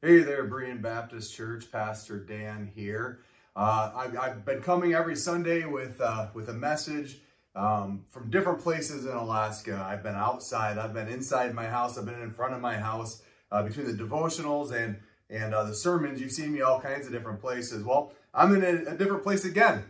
Hey there, Berean Baptist Church, Pastor Dan here. Uh, I've, I've, been coming every Sunday with uh, with a message um, from different places in Alaska. I've been outside, I've been inside my house, I've been in front of my house. Uh, between the devotionals and and uh, the sermons, you've seen me all kinds of different places. Well, I'm in a, a different place again,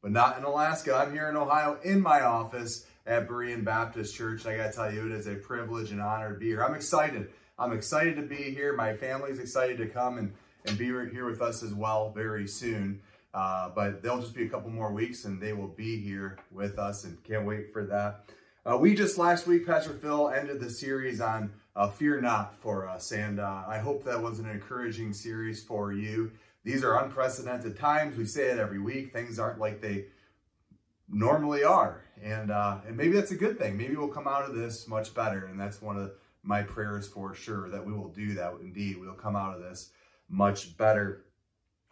but not in Alaska. I'm here in Ohio in my office at Berean Baptist Church. And I got to tell you, it is a privilege and honor to be here. I'm excited. I'm excited to be here. My family's excited to come and, and be here with us as well very soon. Uh, but they'll just be a couple more weeks and they will be here with us and can't wait for that. Uh, we just last week, Pastor Phil ended the series on uh, Fear Not for us. And uh, I hope that was an encouraging series for you. These are unprecedented times. We say it every week. Things aren't like they normally are. And, uh, and maybe that's a good thing. Maybe we'll come out of this much better. And that's one of the my prayers for sure that we will do that indeed. We'll come out of this much better.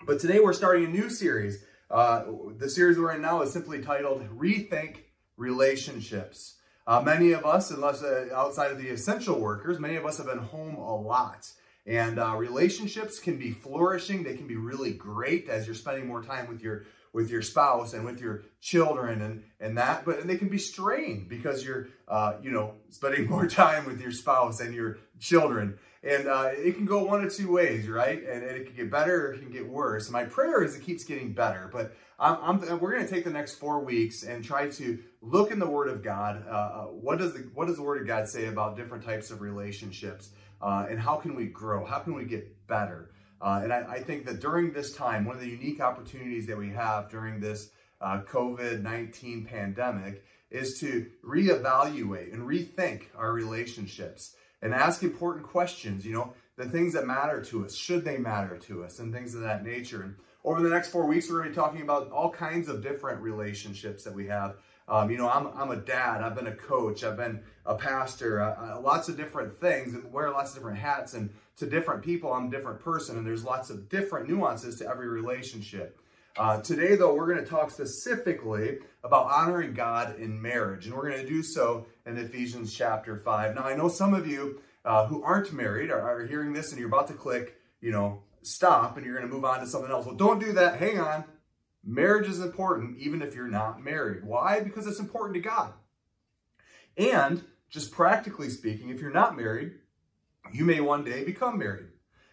But today we're starting a new series. Uh, the series we're in now is simply titled Rethink Relationships. Uh, many of us, unless uh, outside of the essential workers, many of us have been home a lot. And uh, relationships can be flourishing. They can be really great as you're spending more time with your with your spouse and with your children and, and that, but and they can be strained because you're, uh, you know, spending more time with your spouse and your children. And uh, it can go one of two ways, right? And, and, it can get better or it can get worse. my prayer is it keeps getting better. But I'm, I'm, we're going to take the next four weeks and try to look in the Word of God. Uh, uh, what does the what does the Word of God say about different types of relationships, uh, and how can we grow? How can we get better? Uh, and I, I, think that during this time, one of the unique opportunities that we have during this uh, COVID 19 pandemic is to reevaluate and rethink our relationships and ask important questions, you know, the things that matter to us, should they matter to us, and things of that nature. And over the next four weeks, we're going to be talking about all kinds of different relationships that we have. Um, you know, I'm, I'm a dad, I've been a coach, I've been a pastor, uh, uh, lots of different things, and wear lots of different hats. And to different people, I'm a different person, and there's lots of different nuances to every relationship. Uh, today, though, we're going to talk specifically about honoring God in marriage, and we're going to do so in Ephesians chapter 5. Now, I know some of you uh, who aren't married are, are hearing this and you're about to click, you know, stop, and you're going to move on to something else. Well, don't do that. Hang on. Marriage is important even if you're not married. Why? Because it's important to God. And just practically speaking, if you're not married, you may one day become married.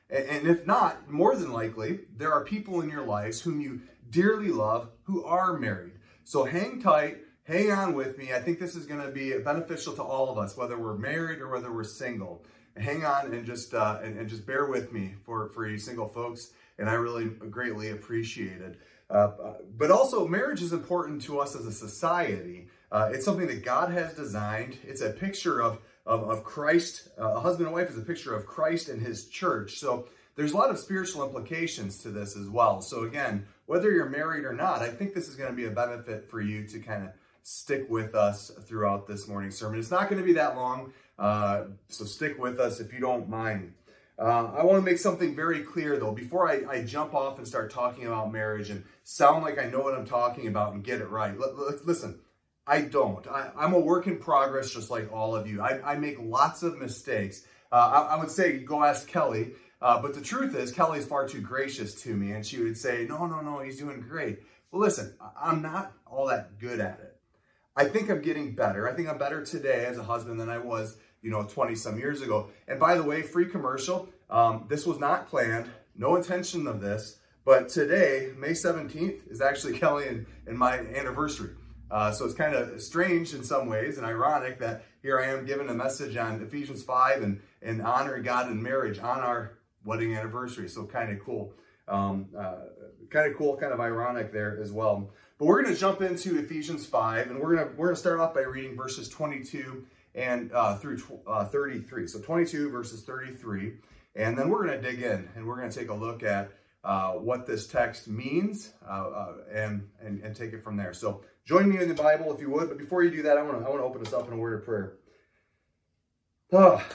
And if not, more than likely, there are people in your lives whom you dearly love who are married. So hang tight, hang on with me. I think this is going to be beneficial to all of us, whether we're married or whether we're single. Hang on and just uh, and, and, just bear with me for for you single folks, and I really greatly appreciate it. Uh, but also, marriage is important to us as a society. Uh, it's something that God has designed. It's a picture of of, of Christ. Uh, a husband and wife is a picture of Christ and his church. So there's a lot of spiritual implications to this as well. So again, whether you're married or not, I think this is going to be a benefit for you to kind of stick with us throughout this morning sermon. It's not going to be that long, uh, so stick with us if you don't mind. Uh, I want to make something very clear though, before I, I, jump off and start talking about marriage and sound like I know what I'm talking about and get it right. L- listen, I don't. I, am a work in progress, just like all of you. I, I make lots of mistakes. Uh, I, I, would say go ask Kelly, uh, but the truth is Kelly's far too gracious to me, and she would say, "No, no, no, he's doing great." Well, listen, I'm not all that good at it. I think I'm getting better. I think I'm better today as a husband than I was, you know, 20 some years ago. And by the way, free commercial. Um, this was not planned. No intention of this. But today, May 17th, is actually Kelly and, and my anniversary. Uh, so it's kind of strange in some ways and ironic that here I am giving a message on Ephesians 5 and, and honoring God in marriage on our wedding anniversary. So kind of cool. Um, uh, kind of cool, kind of ironic there as well. But we're going to jump into Ephesians 5 and we're going to we're going to start off by reading verses 22 and uh, through uh, 33. So 22 verses 33. And then we're going to dig in and we're going to take a look at uh, what this text means uh, and, and, and take it from there. So join me in the Bible if you would. But before you do that, I want to I want to open us up in a word of prayer. Oh,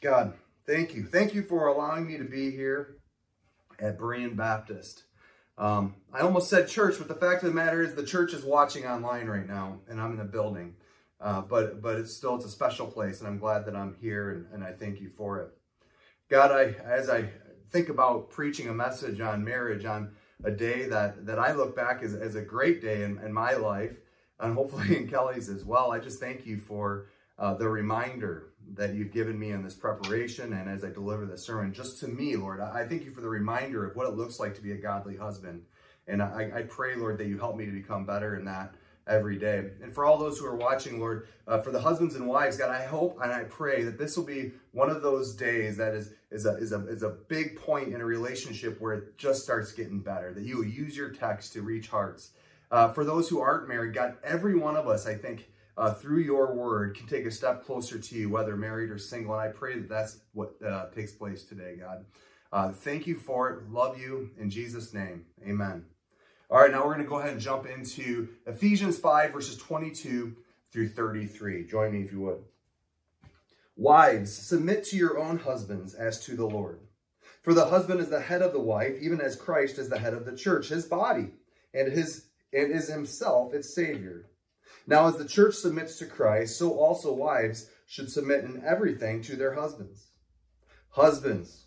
God, thank you. Thank you for allowing me to be here at Berean Baptist. Um, I almost said church, but the fact of the matter is the church is watching online right now, and I'm in the building. Uh, but but it's still it's a special place, and I'm glad that I'm here, and, and I thank you for it. God, I as I think about preaching a message on marriage on a day that, that I look back as, as a great day in, in my life, and hopefully in Kelly's as well. I just thank you for uh, the reminder that you've given me in this preparation and as I deliver the sermon. Just to me, Lord, I, I thank you for the reminder of what it looks like to be a godly husband. And I, I pray, Lord, that you help me to become better in that every day. And for all those who are watching, Lord, uh, for the husbands and wives, God, I hope and I pray that this will be one of those days that is is a is a is a big point in a relationship where it just starts getting better. That you will use your text to reach hearts. Uh, for those who aren't married, God, every one of us, I think, uh, through your word, can take a step closer to you, whether married or single. And I pray that that's what uh, takes place today, God. Uh, thank you for it. Love you in Jesus' name. Amen. All right, now we're going to go ahead and jump into Ephesians 5, verses 22 through 33. Join me if you would. Wives, submit to your own husbands as to the Lord. For the husband is the head of the wife, even as Christ is the head of the church, his body, and his and is himself its Savior. Now, as the church submits to Christ, so also wives should submit in everything to their husbands. Husbands,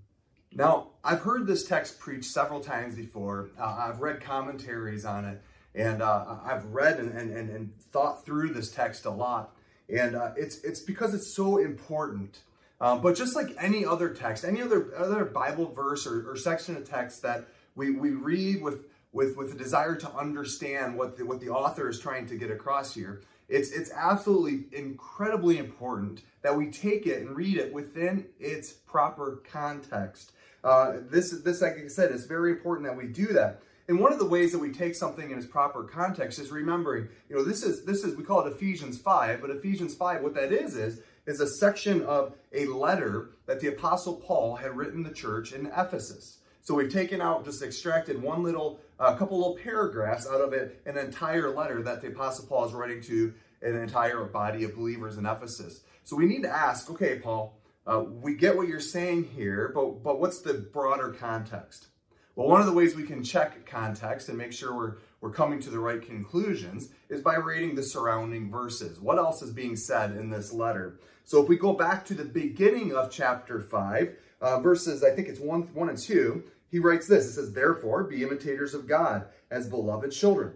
Now, I've heard this text preached several times before. Uh, I've read commentaries on it, and uh, I've read and, and, and thought through this text a lot. And uh, it's, it's because it's so important. Um, but just like any other text, any other, other Bible verse or, or section of text that we, we read with, with, with a desire to understand what the, what the author is trying to get across here, it's, it's absolutely incredibly important that we take it and read it within its proper context. Uh, this, this, like I said, is very important that we do that. And one of the ways that we take something in its proper context is remembering, you know, this is, this is, we call it Ephesians 5, but Ephesians 5, what that is, is, is a section of a letter that the Apostle Paul had written the church in Ephesus. So we've taken out, just extracted one little, a uh, couple little paragraphs out of it, an entire letter that the Apostle Paul is writing to an entire body of believers in Ephesus. So we need to ask, okay, Paul, uh, we get what you're saying here, but, but what's the broader context? Well, one of the ways we can check context and make sure we're, we're coming to the right conclusions is by reading the surrounding verses. What else is being said in this letter? So if we go back to the beginning of chapter 5, uh, verses, I think it's 1, 1 and 2, he writes this. It says, Therefore, be imitators of God as beloved children,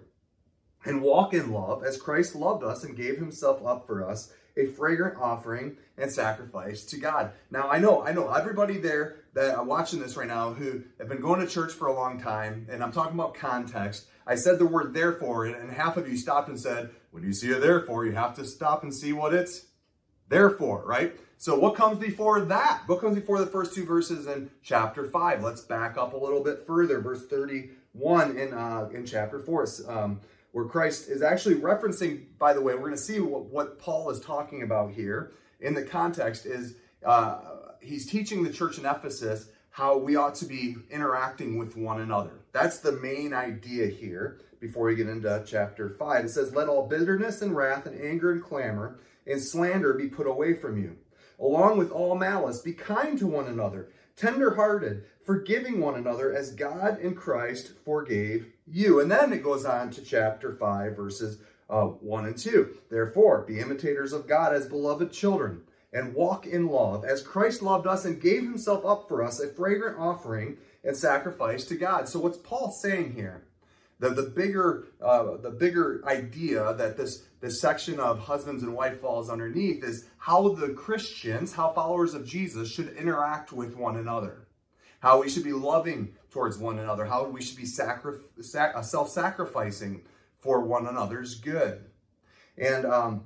and walk in love as Christ loved us and gave himself up for us, a fragrant offering and sacrifice to God. Now, I know, I know everybody there that are watching this right now who have been going to church for a long time, and I'm talking about context. I said the word therefore, and half of you stopped and said, when you see a therefore, you have to stop and see what it's there for, right? So what comes before that? What comes before the first two verses in chapter 5? Let's back up a little bit further. Verse 31 in, uh, in chapter 4. Um, where Christ is actually referencing, by the way, we're going to see what, what Paul is talking about here in the context is uh, he's teaching the church in Ephesus how we ought to be interacting with one another. That's the main idea here before we get into chapter 5. It says, Let all bitterness and wrath and anger and clamor and slander be put away from you. Along with all malice, be kind to one another, tenderhearted, forgiving one another as God in Christ forgave you. And then it goes on to chapter 5, verses uh, 1 and 2. Therefore, be imitators of God as beloved children, and walk in love, as Christ loved us and gave himself up for us, a fragrant offering and sacrifice to God. So what's Paul saying here? The, the bigger uh, the bigger idea that this this section of husbands and wife falls underneath is how the Christians, how followers of Jesus should interact with one another how we should be loving towards one another, how we should be sacri- sac- uh, self-sacrificing for one another's good. And um,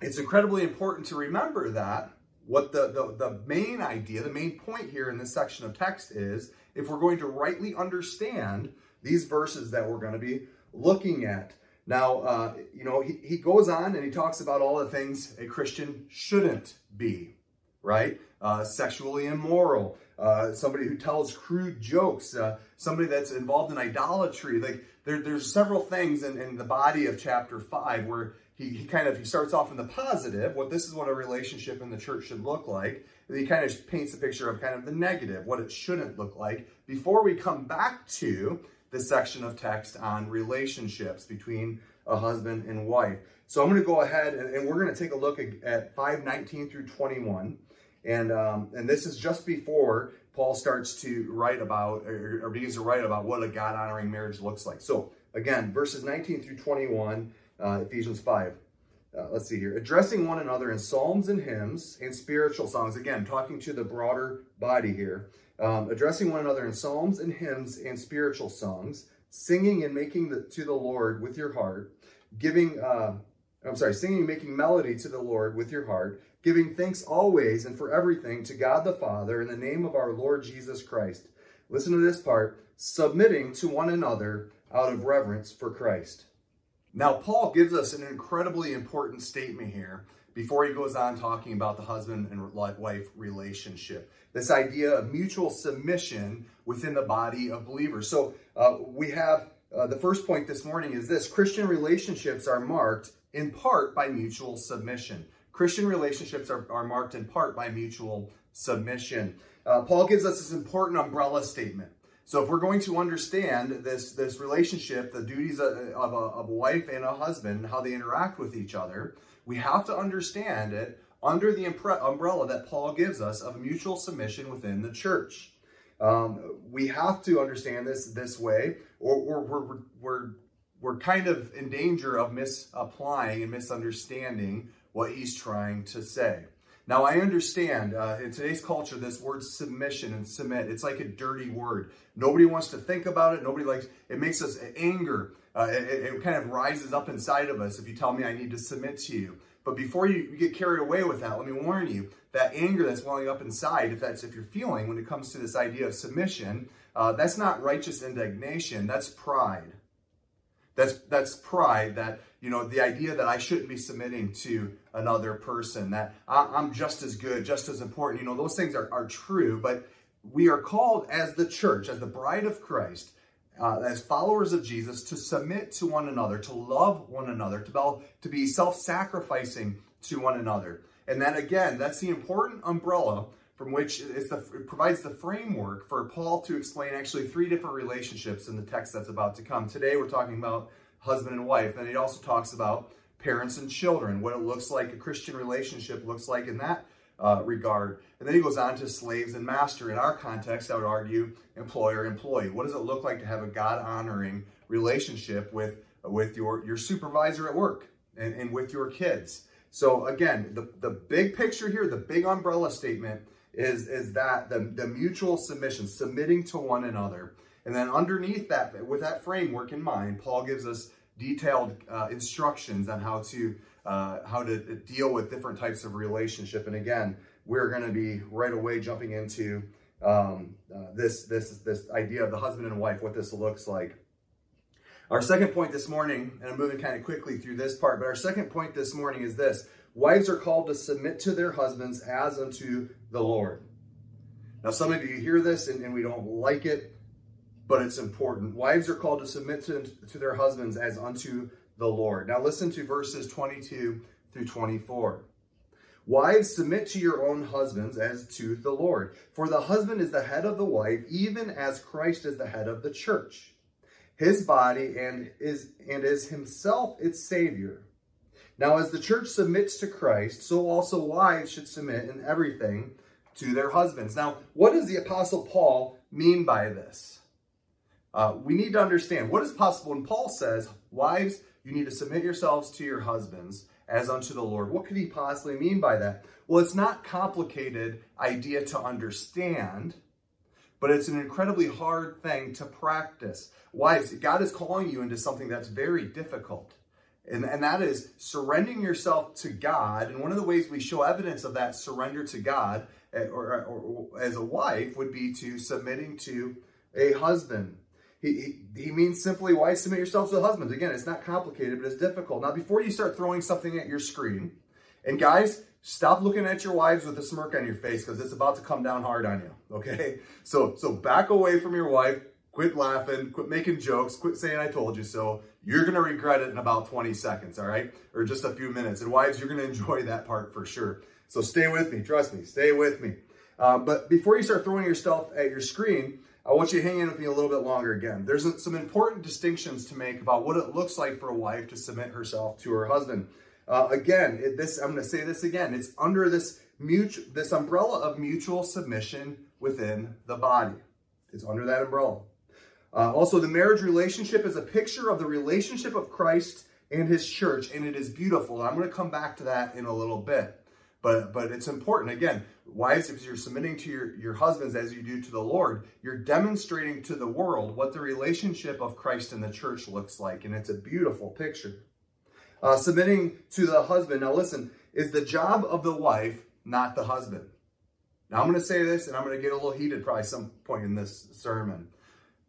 it's incredibly important to remember that what the, the, the main idea, the main point here in this section of text is if we're going to rightly understand these verses that we're going to be looking at. Now, uh, you know, he, he goes on and he talks about all the things a Christian shouldn't be, right? Uh, sexually immoral, uh, somebody who tells crude jokes, uh, somebody that's involved in idolatry. Like there, there's several things in, in the body of chapter five where he, he kind of he starts off in the positive. What this is what a relationship in the church should look like. And he kind of paints a picture of kind of the negative, what it shouldn't look like. Before we come back to the section of text on relationships between a husband and wife. So I'm going to go ahead and, and we're going to take a look at, at 519 through 21. And, um, and this is just before Paul starts to write about, or, or begins to write about what a God honoring marriage looks like. So again, verses 19 through 21, uh, Ephesians 5. Uh, let's see here. Addressing one another in psalms and hymns and spiritual songs. Again, talking to the broader body here. Um, addressing one another in psalms and hymns and spiritual songs. Singing and making the, to the Lord with your heart. Giving, uh, I'm sorry, singing and making melody to the Lord with your heart giving thanks always and for everything to God the Father in the name of our Lord Jesus Christ. Listen to this part submitting to one another out of reverence for Christ. Now, Paul gives us an incredibly important statement here before he goes on talking about the husband and wife relationship. This idea of mutual submission within the body of believers. So, uh, we have uh, the first point this morning is this Christian relationships are marked in part by mutual submission. Christian relationships are, are marked in part by mutual submission. Uh, Paul gives us this important umbrella statement. So if we're going to understand this, this relationship, the duties of, a, of a wife and a husband, how they interact with each other, we have to understand it under the umbrella that Paul gives us of mutual submission within the church. Um, we have to understand this this way, or, or we're, we're, we're kind of in danger of misapplying and misunderstanding what he's trying to say. Now, I understand uh, in today's culture, this word submission and submit, it's like a dirty word. Nobody wants to think about it. Nobody likes it, makes us anger. Uh, it, it, kind of rises up inside of us if you tell me I need to submit to you. But before you, get carried away with that, let me warn you that anger that's welling up inside, if that's if you're feeling when it comes to this idea of submission, uh, that's not righteous indignation, that's pride. That's that's pride that you know the idea that I shouldn't be submitting to another person that I'm just as good, just as important. You know those things are, are true, but we are called as the church, as the bride of Christ, uh, as followers of Jesus, to submit to one another, to love one another, to be, to be self-sacrificing to one another. And then again, that's the important umbrella from which the, it provides the framework for Paul to explain actually three different relationships in the text that's about to come. Today we're talking about husband and wife, and he also talks about parents and children, what it looks like a Christian relationship looks like in that uh, regard. And then he goes on to slaves and master. In our context, I would argue employer employee. What does it look like to have a God honoring relationship with with your your supervisor at work and, and with your kids? So again, the, the big picture here, the big umbrella statement is, is that the, the mutual submission, submitting to one another. And then underneath that, with that framework in mind, Paul gives us detailed uh, instructions on how to uh, how to deal with different types of relationship. And again, we're going to be right away jumping into um, uh, this this this idea of the husband and wife, what this looks like. Our second point this morning, and I'm moving kind of quickly through this part, but our second point this morning is this Wives are called to submit to their husbands as unto the Lord. Now, some of you hear this and, and we don't like it, but it's important. Wives are called to submit to, to their husbands as unto the Lord. Now, listen to verses 22 through 24. Wives, submit to your own husbands as to the Lord. For the husband is the head of the wife, even as Christ is the head of the church, his body, and is, and is himself its Savior. Now, as the church submits to Christ, so also wives should submit in everything to their husbands. Now, what does the Apostle Paul mean by this? Uh, we need to understand what is possible when Paul says, Wives, you need to submit yourselves to your husbands as unto the Lord. What could he possibly mean by that? Well, it's not complicated idea to understand, but it's an incredibly hard thing to practice. Wives, God is calling you into something that's very difficult. And, and that is surrendering yourself to God. And one of the ways we show evidence of that surrender to God eh, or, or, or as a wife would be to submitting to a husband. He, he, means simply, why submit yourself to the husband? Again, it's not complicated, but it's difficult. Now, before you start throwing something at your screen, and guys, stop looking at your wives with a smirk on your face because it's about to come down hard on you. Okay? So so back away from your wife, quit laughing, quit making jokes, quit saying I told you so. You're gonna regret it in about 20 seconds, all right? Or just a few minutes. And wives, you're gonna enjoy that part for sure. So stay with me, trust me, stay with me. Uh, but before you start throwing yourself at your screen, I want you to hang in with me a little bit longer again. There's some important distinctions to make about what it looks like for a wife to submit herself to her husband. Uh, again, it, this I'm going to say this again. It's under this mutual, this umbrella of mutual submission within the body. It's under that umbrella. Uh, also, the marriage relationship is a picture of the relationship of Christ and his church, and it is beautiful. I'm going to come back to that in a little bit. But but it's important. Again, wives, if you're submitting to your, your husbands as you do to the Lord, you're demonstrating to the world what the relationship of Christ and the church looks like. And it's a beautiful picture. Uh, submitting to the husband. Now, listen, is the job of the wife, not the husband. Now, I'm going to say this, and I'm going to get a little heated probably some point in this sermon.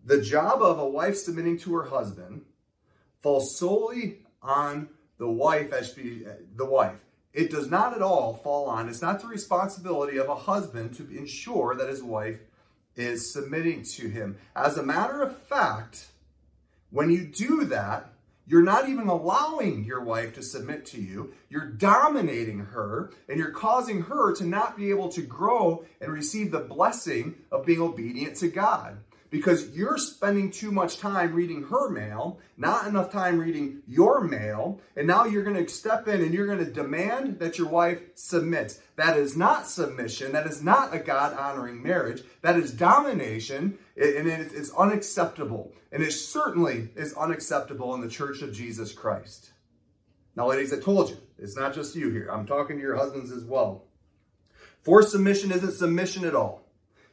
The job of a wife submitting to her husband falls solely on the wife as she, the wife. It does not at all fall on, it's not the responsibility of a husband to ensure that his wife is submitting to him. As a matter of fact, when you do that, you're not even allowing your wife to submit to you. You're dominating her and you're causing her to not be able to grow and receive the blessing of being obedient to God because you're spending too much time reading her mail, not enough time reading your mail, and now you're going to step in and you're going to demand that your wife submits. That is not submission. That is not a God honoring marriage. That is domination, and it is unacceptable. And it certainly is unacceptable in the church of Jesus Christ. Now, ladies, I told you, it's not just you here. I'm talking to your husbands as well. Forced submission isn't submission at all.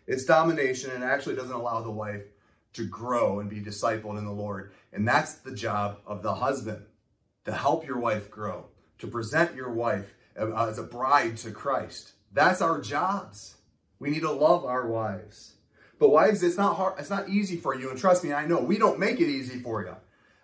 It's domination and actually doesn't allow the wife to grow and be discipled in the Lord. And that's the job of the husband to help your wife grow, to present your wife as a bride to Christ. That's our jobs. We need to love our wives. But wives, it's not hard. It's not easy for you. And trust me, I know we don't make it easy for you.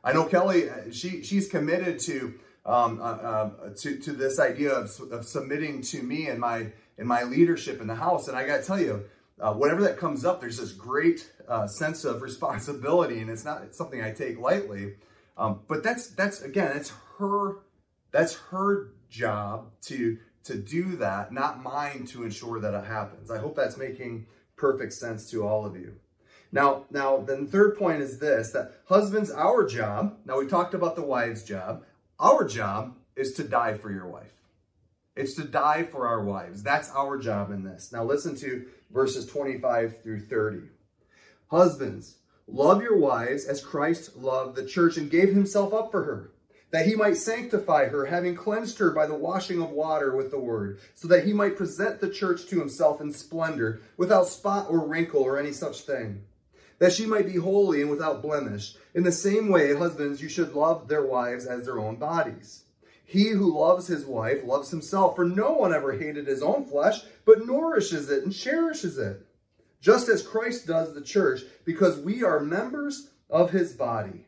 I know Kelly. Uh, she she's committed to um, uh, uh, to to this idea of, of submitting to me and my and my leadership in the house. And I got to tell you, uh, whenever that comes up, there's this great uh, sense of responsibility, and it's not it's something I take lightly. Um, but that's that's again, it's her that's her job to to do that, not mine to ensure that it happens. I hope that's making perfect sense to all of you. Now, now, then third point is this, that husbands, our job, now we talked about the wife's job, our job is to die for your wife. It's to die for our wives. That's our job in this. Now listen to verses 25 through 30. Husbands, love your wives as Christ loved the church and gave himself up for her, that he might sanctify her, having cleansed her by the washing of water with the word, so that he might present the church to himself in splendor, without spot or wrinkle or any such thing, that she might be holy and without blemish. In the same way, husbands, you should love their wives as their own bodies. He who loves his wife loves himself, for no one ever hated his own flesh, but nourishes it and cherishes it, just as Christ does the church, because we are members of his body.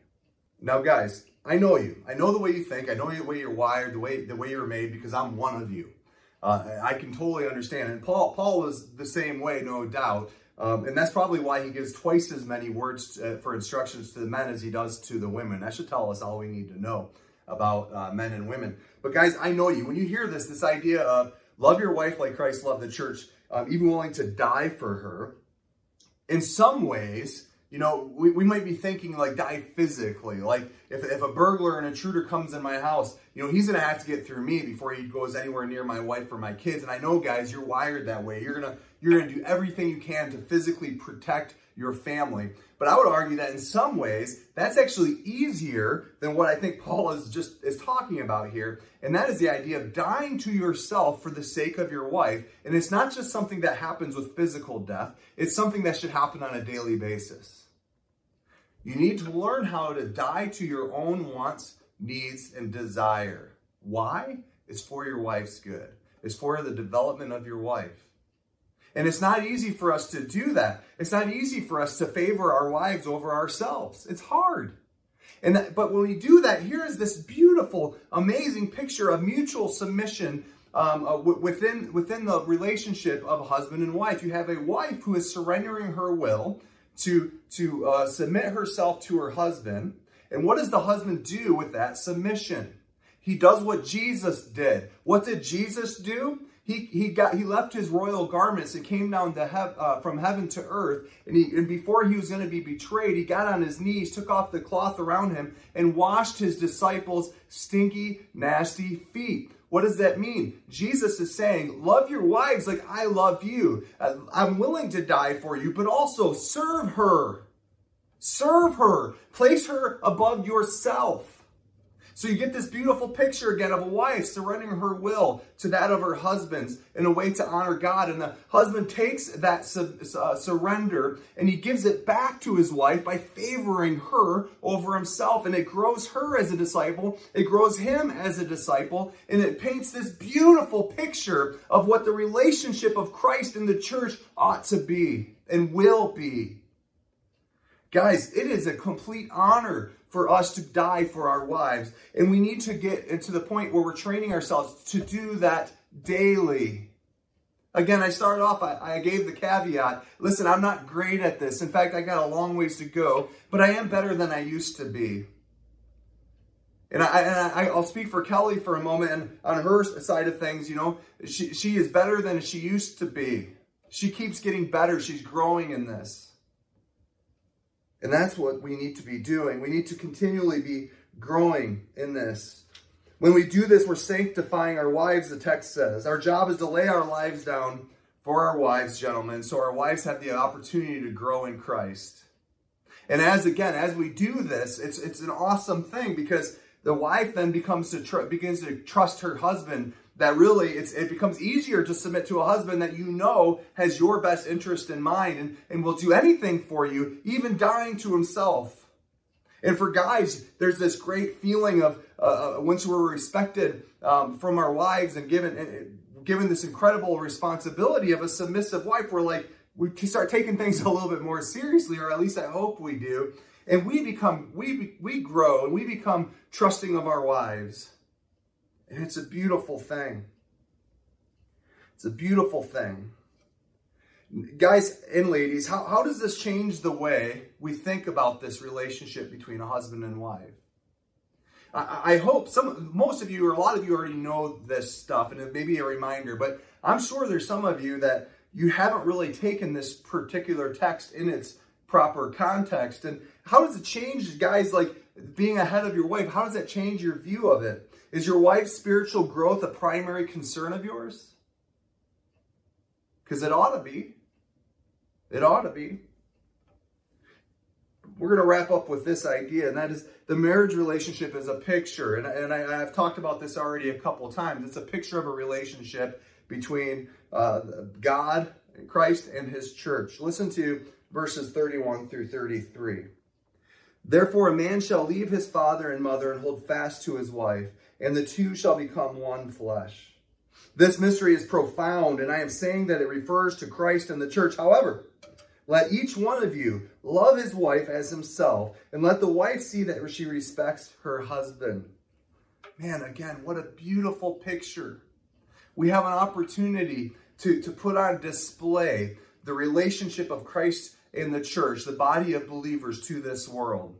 Now, guys, I know you. I know the way you think. I know the way you're wired, the way the way you're made, because I'm one of you. Uh, I can totally understand. And Paul, Paul was the same way, no doubt. Um, and that's probably why he gives twice as many words uh, for instructions to the men as he does to the women. That should tell us all we need to know about uh, men and women. But guys, I know you. When you hear this, this idea of love your wife like Christ loved the church, um, even willing to die for her, in some ways, you know, we, we might be thinking like die physically. Like if, if a burglar and intruder comes in my house, you know, he's going to have to get through me before he goes anywhere near my wife or my kids. And I know, guys, you're wired that way. You're going to, you're going to do everything you can to physically protect your family. But I would argue that in some ways, that's actually easier than what I think Paul is just is talking about here. And that is the idea of dying to yourself for the sake of your wife. And it's not just something that happens with physical death, it's something that should happen on a daily basis. You need to learn how to die to your own wants, needs, and desire. Why? It's for your wife's good. It's for the development of your wife. And it's not easy for us to do that. It's not easy for us to favor our wives over ourselves. It's hard. And that, but when we do that, here is this beautiful, amazing picture of mutual submission um, uh, w- within within the relationship of husband and wife. You have a wife who is surrendering her will to to uh, submit herself to her husband. And what does the husband do with that submission? He does what Jesus did. What did Jesus do? He, he got he left his royal garments and came down to hev, uh, from heaven to earth and he and before he was going to be betrayed he got on his knees took off the cloth around him and washed his disciples stinky nasty feet what does that mean? Jesus is saying, Love your wives like I love you. I'm willing to die for you, but also serve her. Serve her. Place her above yourself. So you get this beautiful picture again of a wife surrendering her will to that of her husband's in a way to honor God. And the husband takes that su- uh, surrender and he gives it back to his wife by favoring her over himself. And it grows her as a disciple, it grows him as a disciple, and it paints this beautiful picture of what the relationship of Christ and the church ought to be and will be. Guys, it is a complete honor for us to die for our wives. And we need to get to the point where we're training ourselves to do that daily. Again, I started off, I, I, gave the caveat listen, I'm not great at this. In fact, I got a long ways to go, but I am better than I used to be. And, I, will speak for Kelly for a moment. And on her side of things, you know, she, she is better than she used to be. She keeps getting better. She's growing in this. And that's what we need to be doing. We need to continually be growing in this. When we do this, we're sanctifying our wives, the text says. Our job is to lay our lives down for our wives, gentlemen, so our wives have the opportunity to grow in Christ. And as again, as we do this, it's it's an awesome thing because the wife then becomes to tr- begins to trust her husband that really it becomes easier to submit to a husband that you know has your best interest in mind and, and will do anything for you, even dying to himself. And for guys, there's this great feeling of uh, uh once we're respected um, from our wives and given and given this incredible responsibility of a submissive wife, we're like we start taking things a little bit more seriously, or at least I hope we do. And we become we we grow and we become trusting of our wives. And it's a beautiful thing. It's a beautiful thing. Guys and ladies, how, how does this change the way we think about this relationship between a husband and wife? I, I hope some, most of you, or a lot of you already know this stuff, and it may be a reminder, but I'm sure there's some of you that you haven't really taken this particular text in its proper context. And how does it change, guys, like being ahead of your wife? How does that change your view of it? Is your wife's spiritual growth a primary concern of yours? Because it ought to be. It ought to be. We're going to wrap up with this idea, and that is the marriage relationship is a picture. And, and I, have talked about this already a couple times. It's a picture of a relationship between uh, God, Christ, and his church. Listen to verses 31 through 33. Therefore, a man shall leave his father and mother and hold fast to his wife and the two shall become one flesh. This mystery is profound, and I am saying that it refers to Christ and the church. However, let each one of you love his wife as himself, and let the wife see that she respects her husband. Man, again, what a beautiful picture. We have an opportunity to, to put on display the relationship of Christ and the church, the body of believers to this world.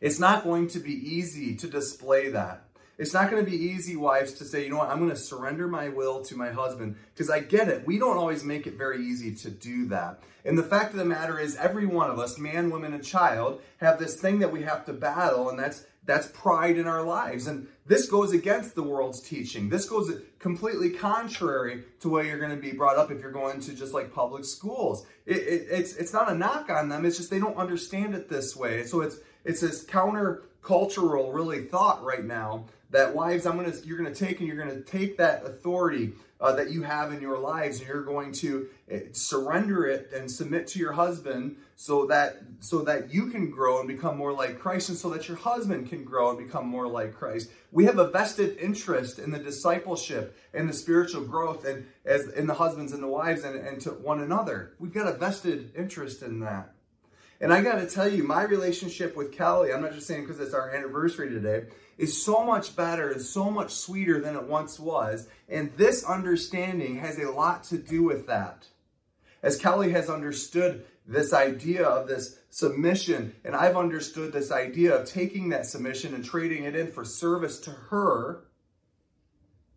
It's not going to be easy to display that. It's not going to be easy, wives, to say, you know what, I'm going to surrender my will to my husband because I get it. We don't always make it very easy to do that. And the fact of the matter is, every one of us, man, woman, and child, have this thing that we have to battle, and that's that's pride in our lives. And this goes against the world's teaching. This goes completely contrary to where you're going to be brought up if you're going to just like public schools. It, it, it's it's not a knock on them. It's just they don't understand it this way. So it's it's this countercultural really thought right now that wives I'm gonna you're gonna take and you're gonna take that authority uh, that you have in your lives and you're going to uh, surrender it and submit to your husband so that so that you can grow and become more like Christ and so that your husband can grow and become more like Christ. We have a vested interest in the discipleship and the spiritual growth and as in the husbands and the wives and, and to one another. We've got a vested interest in that. And I got to tell you, my relationship with Kelly, I'm not just saying because it's our anniversary today, is so much better and so much sweeter than it once was. And this understanding has a lot to do with that. As Kelly has understood this idea of this submission, and I've understood this idea of taking that submission and trading it in for service to her,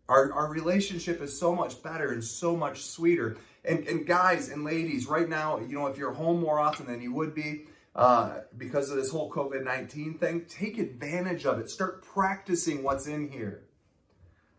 our, our relationship is so much better and so much sweeter. And, and guys and ladies, right now, you know, if you're home more often than you would be, uh, because of this whole COVID 19 thing, take advantage of it. Start practicing what's in here.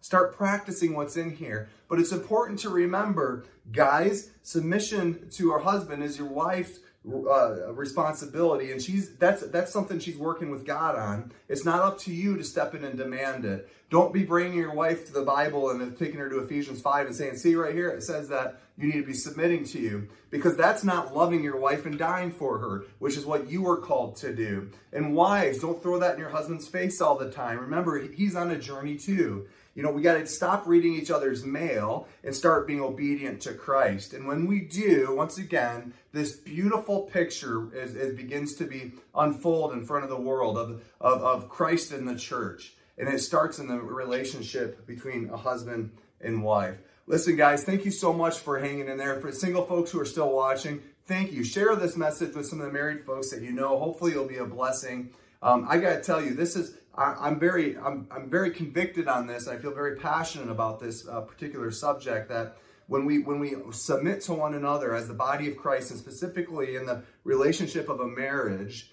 Start practicing what's in here. But it's important to remember, guys, submission to our husband is your wife's uh, responsibility, and she's that's that's something she's working with God on. It's not up to you to step in and demand it. Don't be bringing your wife to the Bible and taking her to Ephesians five and saying, "See right here, it says that you need to be submitting to you," because that's not loving your wife and dying for her, which is what you were called to do. And wives, don't throw that in your husband's face all the time. Remember, he's on a journey too. You know, we got to stop reading each other's mail and start being obedient to Christ. And when we do, once again, this beautiful picture is, is begins to be unfold in front of the world of, of, of Christ and the church. And it starts in the relationship between a husband and wife. Listen, guys, thank you so much for hanging in there. For single folks who are still watching, thank you. Share this message with some of the married folks that you know. Hopefully, it'll be a blessing. Um, I got to tell you, this is I, am very I'm, I'm very convicted on this. I feel very passionate about this uh, particular subject that when we when we submit to one another as the body of Christ and specifically in the relationship of a marriage,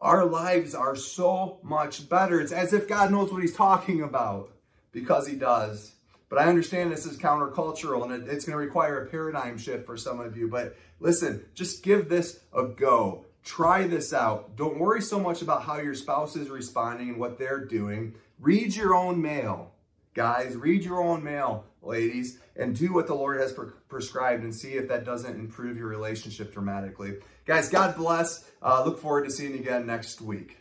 our lives are so much better. It's as if God knows what he's talking about because he does. But I understand this is countercultural and it's going to require a paradigm shift for some of you. But listen, just give this a go. Try this out. Don't worry so much about how your spouse is responding and what they're doing. Read your own mail, guys. Read your own mail, ladies, and do what the Lord has pre- prescribed and see if that doesn't improve your relationship dramatically. Guys, God bless. Uh, look forward to seeing you again next week.